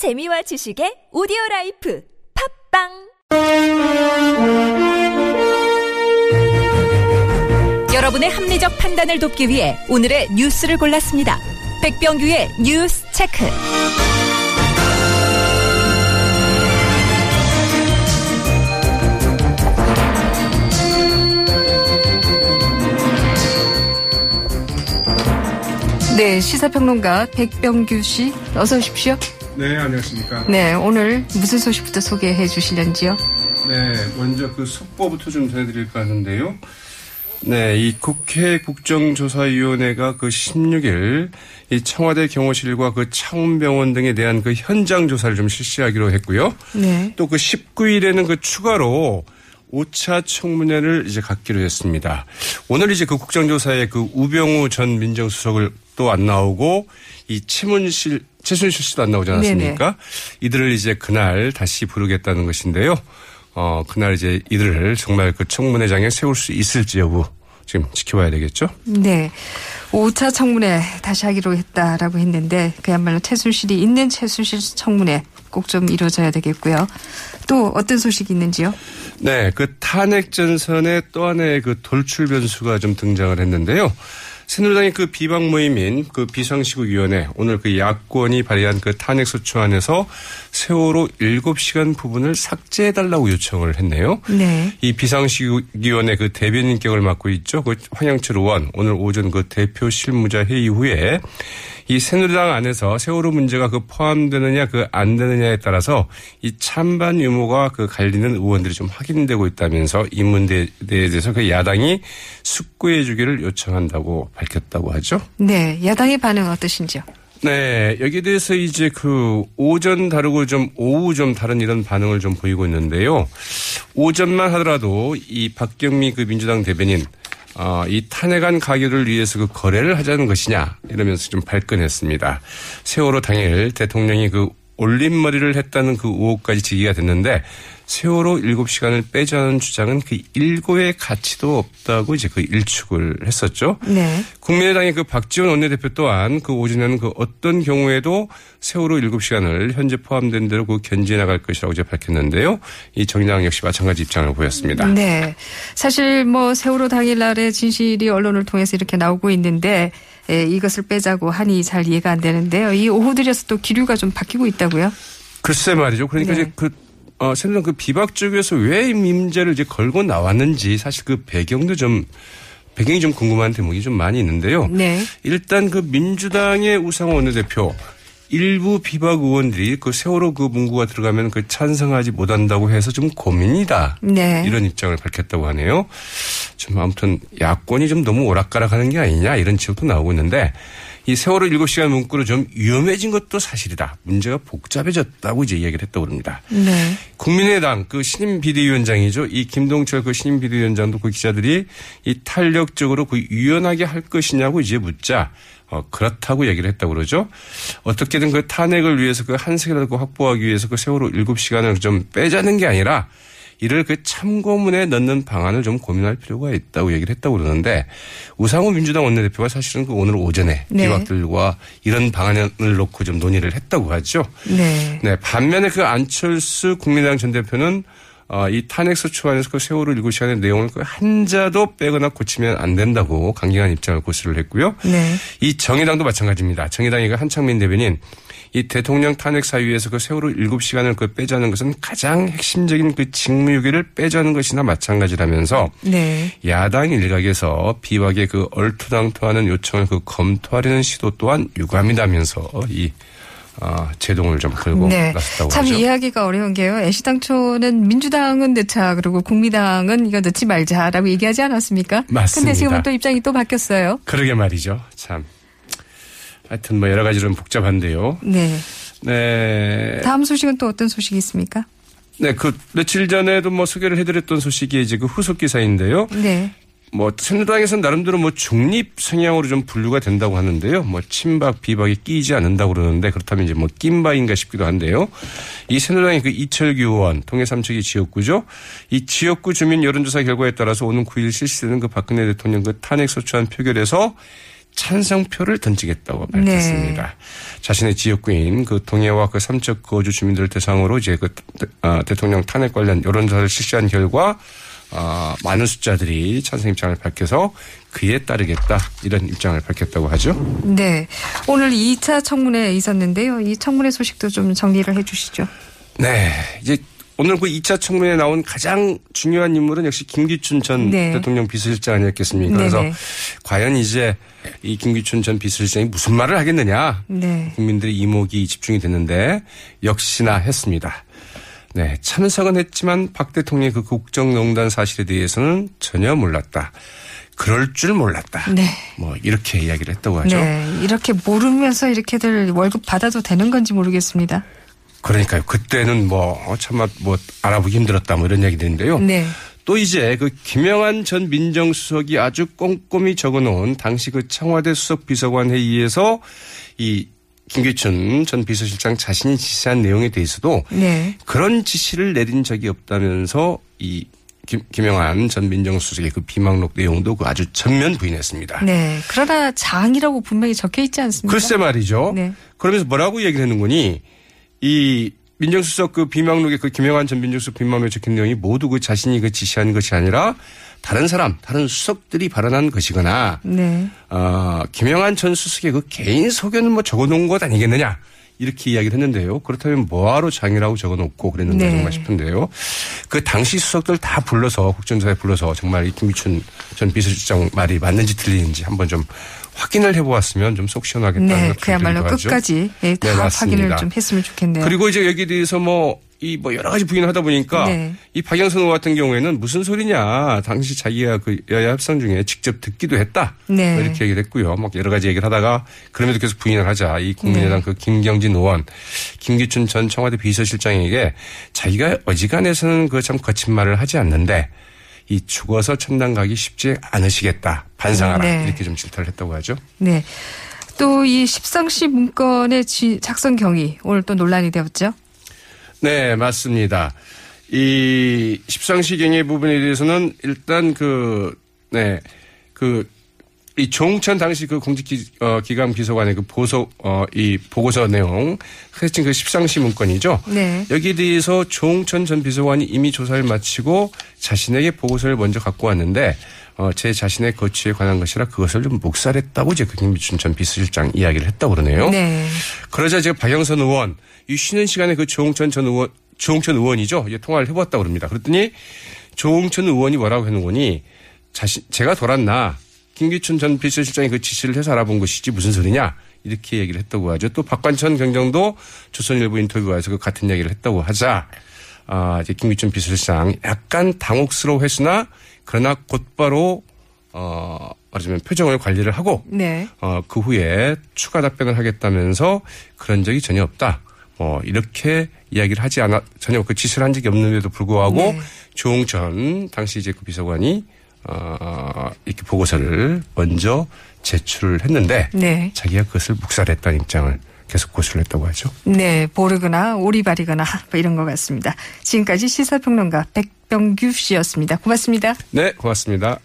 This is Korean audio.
재미와 지식의 오디오 라이프 팟빵 여러분의 합리적 판단을 돕기 위해 오늘의 뉴스를 골랐습니다. 백병규의 뉴스 체크. 네, 시사평론가 백병규 씨, 어서 오십시오. 네, 안녕하십니까. 네, 오늘 무슨 소식부터 소개해 주실런지요? 네, 먼저 그 속보부터 좀 전해드릴까 하는데요. 네, 이 국회 국정조사위원회가 그 16일 이 청와대 경호실과 그 창원병원 등에 대한 그 현장 조사를 좀 실시하기로 했고요. 네. 또 그 19일에는 그 추가로 5차 청문회를 이제 갖기로 했습니다. 오늘 이제 그 국정조사에 그 우병우 전 민정수석을 또 안 나오고 이 최문실, 최순실 씨도 안 나오지 않았습니까? 이들을 이제 그날 다시 부르겠다는 것인데요. 어, 그날 이제 이들을 정말 그 청문회장에 세울 수 있을지 여부 지금 지켜봐야 되겠죠? 네. 5차 청문회 다시 하기로 했다라고 했는데 그야말로 최순실이 있는 최순실 청문회 꼭 좀 이루어져야 되겠고요. 또 어떤 소식이 있는지요? 네, 그 탄핵 전선에 또 하나의 그 돌출 변수가 좀 등장을 했는데요. 새누리당의 그 비방 모임인 그 비상시국위원회 오늘 그 야권이 발의한 그 탄핵 소추안에서 세월호 7시간 부분을 삭제해달라고 요청을 했네요. 네. 이 비상시국위원회 그 대변인격을 맡고 있죠. 그 황영철 의원 오늘 오전 그 대표 실무자 회의 후에 이 새누리당 안에서 세월호 문제가 그 포함되느냐 그 안 되느냐에 따라서 이 찬반 유무가 그 갈리는 의원들이 좀 확인되고 있다면서 이 문제에 대해서 그 야당이 숙고해 주기를 요청한다고 밝혔다고 하죠. 네. 야당의 반응 어떠신지요? 네, 여기에 대해서 이제 그 오전 다르고 좀 오후 좀 다른 이런 반응을 좀 보이고 있는데요. 오전만 하더라도 이 박경미 그 민주당 대변인 어, 이 탄핵안 가결을 위해서 그 거래를 하자는 것이냐 이러면서 좀 발끈했습니다. 세월호 당일 대통령이 그 올림머리를 했다는 그 의혹까지 제기가 됐는데 세월호 7시간을 빼자는 주장은 그 일고의 가치도 없다고 이제 그 일축을 했었죠. 네. 국민의당의 그 박지원 원내대표 또한 그 오전에는 그 어떤 경우에도 세월호 7시간을 현재 포함된 대로 그 견지해 나갈 것이라고 이제 밝혔는데요. 이 정의당 역시 마찬가지 입장을 보였습니다. 네. 사실 뭐 세월호 당일날의 진실이 언론을 통해서 이렇게 나오고 있는데 예, 이것을 빼자고 하니 잘 이해가 안 되는데요. 이 오후 들여서 또 기류가 좀 바뀌고 있다고요? 글쎄 말이죠. 그러니까 네. 이제 그 어, 새누리당 그 비박 쪽에서 왜이 문제를 이제 걸고 나왔는지 사실 그 배경도 좀 배경이 좀 궁금한 대목이 좀 많이 있는데요. 네. 일단 그 민주당의 우상호 원내대표 일부 비박 의원들이 그 세월호 그 문구가 들어가면 그 찬성하지 못한다고 해서 좀 고민이다. 네. 이런 입장을 밝혔다고 하네요. 좀 아무튼 야권이 좀 너무 오락가락하는 게 아니냐 이런 지적도 나오고 있는데 이 세월호 7시간 문구로 좀 위험해진 것도 사실이다. 문제가 복잡해졌다고 이제 이야기를 했다고 합니다. 네. 국민의당 그 신임 비대위원장이죠. 이 김동철 그 신임 비대위원장도 그 기자들이 이 탄력적으로 그 유연하게 할 것이냐고 이제 묻자 어, 그렇다고 얘기를 했다고 그러죠. 어떻게든 그 탄핵을 위해서 그 한색이라도 확보하기 위해서 그 세월호 7시간을 좀 빼자는 게 아니라 이를 그 참고문에 넣는 방안을 좀 고민할 필요가 있다고 얘기를 했다고 그러는데 우상호 민주당 원내대표가 사실은 그 오늘 오전에 네. 비박들과 이런 방안을 놓고 좀 논의를 했다고 하죠. 네. 네, 반면에 그 안철수 국민의당 전 대표는 어, 이 탄핵소추 안에서 그 세월호 7시간의 내용을 그 한자도 빼거나 고치면 안 된다고 강경한 입장을 고수를 했고요. 네. 이 정의당도 마찬가지입니다. 정의당의 그 한창민 대변인 이 대통령 탄핵 사유에서 그 세월호 7시간을 그 빼자는 것은 가장 핵심적인 그 직무유기를 빼자는 것이나 마찬가지라면서 네. 야당 일각에서 비박의 그 얼토당토하는 요청을 그 검토하려는 시도 또한 유감이다면서 이 어, 제동을 좀 걸고 네. 나섰다고 참 하죠. 이해하기가 어려운 게요. 애시당초는 민주당은 넣자 그리고 국민당은 이거 넣지 말자라고 얘기하지 않았습니까? 맞습니다. 근데 지금은 또 입장이 또 바뀌었어요. 그러게 말이죠. 참. 하여튼 뭐 여러 가지로 좀 복잡한데요. 네. 네. 다음 소식은 또 어떤 소식이 있습니까? 네, 그 며칠 전에도 뭐 소개를 해드렸던 소식이 이제 그 후속 기사인데요. 네. 뭐 새누리당에서는 나름대로 뭐 중립 성향으로 좀 분류가 된다고 하는데요. 뭐 친박 비박이 끼지 않는다고 그러는데 그렇다면 이제 뭐 낀바인가 싶기도 한데요. 이 새누리당의 그 이철규 의원 통해 삼척이 지역구죠. 이 지역구 주민 여론조사 결과에 따라서 오는 9일 실시되는 그 박근혜 대통령 그 탄핵 소추안 표결에서 찬성표를 던지겠다고 밝혔습니다. 네. 자신의 지역구인 그 동해와 그 삼척 거주 주민들 대상으로 이제 그 어, 대통령 탄핵 관련 여론조사를 실시한 결과 어, 많은 숫자들이 찬성 입장을 밝혀서 그에 따르겠다 이런 입장을 밝혔다고 하죠. 네. 오늘 2차 청문회 있었는데요. 이 청문회 소식도 좀 정리를 해 주시죠. 네. 이제 오늘 그 2차 청문회에 나온 가장 중요한 인물은 역시 김기춘 전 네. 대통령 비서실장 아니었겠습니까? 네네. 그래서 과연 이제 이 김기춘 전 비서실장이 무슨 말을 하겠느냐. 네. 국민들의 이목이 집중이 됐는데 역시나 했습니다. 네. 참석은 했지만 박 대통령의 그 국정농단 사실에 대해서는 전혀 몰랐다. 그럴 줄 몰랐다. 네. 뭐 이렇게 이야기를 했다고 하죠. 네. 이렇게 모르면서 이렇게들 월급 받아도 되는 건지 모르겠습니다. 그러니까요. 그때는 뭐 어, 참뭐 뭐 알아보기 힘들었다 뭐 이런 얘기들인데요. 네. 또 이제 그 김영한 전 민정수석이 아주 꼼꼼히 적어놓은 당시 그 청와대 수석 비서관 회의에서 이 김기춘 전 비서실장 자신이 지시한 내용에 대해서도 네. 그런 지시를 내린 적이 없다면서 이 김, 김영한 전 민정수석의 그 비망록 내용도 그 아주 전면 부인했습니다. 네. 그러나 장이라고 분명히 적혀 있지 않습니까? 글쎄 말이죠. 네. 그러면서 뭐라고 얘기를 했는 거니 이 민정수석 그 비망록에 그 김영환 전 민정수석 비망록에 적힌 내용이 모두 그 자신이 그 지시한 것이 아니라 다른 사람, 다른 수석들이 발언한 것이거나, 네. 어, 김영환 전 수석의 그 개인 소견을 뭐 적어놓은 것 아니겠느냐. 이렇게 이야기를 했는데요. 그렇다면 뭐하러 장이라고 적어놓고 그랬는가 네. 정말 싶은데요. 그 당시 수석들 다 불러서 국정조사에 불러서 정말 이 김미춘 전 비서실장 말이 맞는지 틀리는지 한번 좀 확인을 해보았으면 좀 속 시원하겠다는 네, 그야말로 끝까지 네, 다 네, 확인을 좀 했으면 좋겠네요. 그리고 이제 여기에 대해서 뭐 이 뭐 여러 가지 부인을 하다 보니까 네. 이 박영선 의원 같은 경우에는 무슨 소리냐 당시 자기가 그 여야 협상 중에 직접 듣기도 했다 네. 뭐 이렇게 얘기를 했고요. 막 여러 가지 얘기를 하다가 그럼에도 계속 부인을 하자 이 국민의당 네. 그 김경진 의원 김기춘 전 청와대 비서실장에게 자기가 어지간해서는 그 참 거친 말을 하지 않는데 이 죽어서 천당 가기 쉽지 않으시겠다. 반성하라. 네. 이렇게 좀 질타를 했다고 하죠. 네. 또 이 십상시 문건의 작성 경위 오늘 또 논란이 되었죠. 네, 맞습니다. 이 십상시 경위 부분에 대해서는 일단 그, 네, 그, 이 조홍천 당시 그 공직기관 어, 비서관의 그 보소, 어, 이 보고서 내용, 하여튼 그 십상시 문건이죠. 네. 여기에 대해서 조홍천 전 비서관이 이미 조사를 마치고 자신에게 보고서를 먼저 갖고 왔는데 어, 제 자신의 거취에 관한 것이라 그것을 좀 묵살했다고 이제 그 김미춘 전 비서실장 이야기를 했다고 그러네요. 네. 그러자 제가 박영선 의원 이 쉬는 시간에 그 조홍천 전 의원 조홍천 의원이죠. 이제 통화를 해봤다고 그럽니다. 그랬더니 조홍천 의원이 뭐라고 해놓은 거니 자신 제가 돌았나 김기춘 전 비서실장이 그 지시를 해서 알아본 것이지 무슨 소리냐 이렇게 얘기를 했다고 하죠. 또 박관천 경정도 조선일보 인터뷰에서 그 같은 얘기를 했다고 하자 아, 이제 김기춘 비서실장 약간 당혹스러워했으나 그러나 곧바로 어, 말하자면 표정을 관리를 하고 네. 어, 그 후에 추가 답변을 하겠다면서 그런 적이 전혀 없다. 어, 이렇게 이야기를 하지 않아 전혀 그 지시를 한 적이 없는데도 불구하고 네. 조홍천 당시 이제 그 비서관이 어, 이렇게 보고서를 먼저 제출을 했는데 네. 자기가 그것을 묵살했다는 입장을 계속 고수를 했다고 하죠. 네, 모르거나 오리발이거나 뭐 이런 것 같습니다. 지금까지 시사평론가 백병규 씨였습니다. 고맙습니다. 네, 고맙습니다.